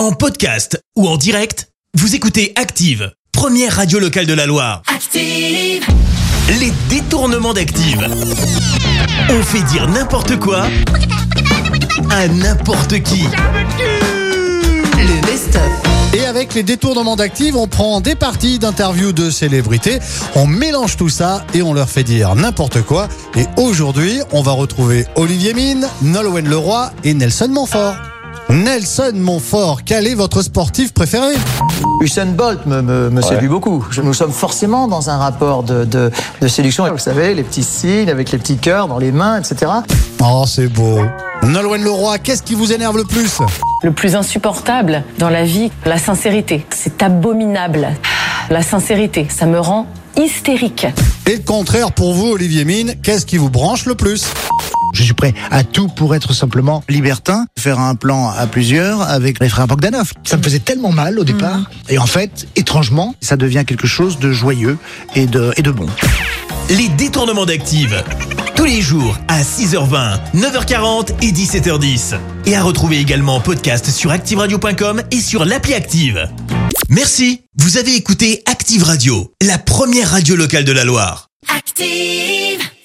En podcast ou en direct, vous écoutez Active, première radio locale de la Loire. Active. Les détournements d'Active. On fait dire n'importe quoi à n'importe qui. Le best-of. Et avec les détournements d'Active, on prend des parties d'interviews de célébrités, on mélange tout ça et on leur fait dire n'importe quoi. Et aujourd'hui, on va retrouver Olivier Mine, Nolwenn Leroy et Nelson Montfort. Nelson Montfort, quel est votre sportif préféré? Usain Bolt me, me, me séduit beaucoup. Je- Nous sommes forcément dans un rapport de, de, de séduction. Vous savez, les petits signes avec les petits cœurs dans les mains, etc. Oh, c'est beau. Nolwenn Leroy, qu'est-ce qui vous énerve le plus? Le plus insupportable dans la vie, la sincérité. C'est abominable. La sincérité, ça me rend hystérique. Et le contraire pour vous, Olivier Mine, qu'est-ce qui vous branche le plus? Je suis prêt à tout pour être simplement libertin, faire un plan à plusieurs avec les frères Bogdanov. Ça me faisait tellement mal au départ. Et en fait, étrangement, ça devient quelque chose de joyeux et de, et de bon. Les détournements d'Active. Tous les jours à 6h20, 9h40 et 17h10. Et à retrouver également en podcast sur ActiveRadio.com et sur l'appli Active. Merci. Vous avez écouté Active Radio, la première radio locale de la Loire. Active.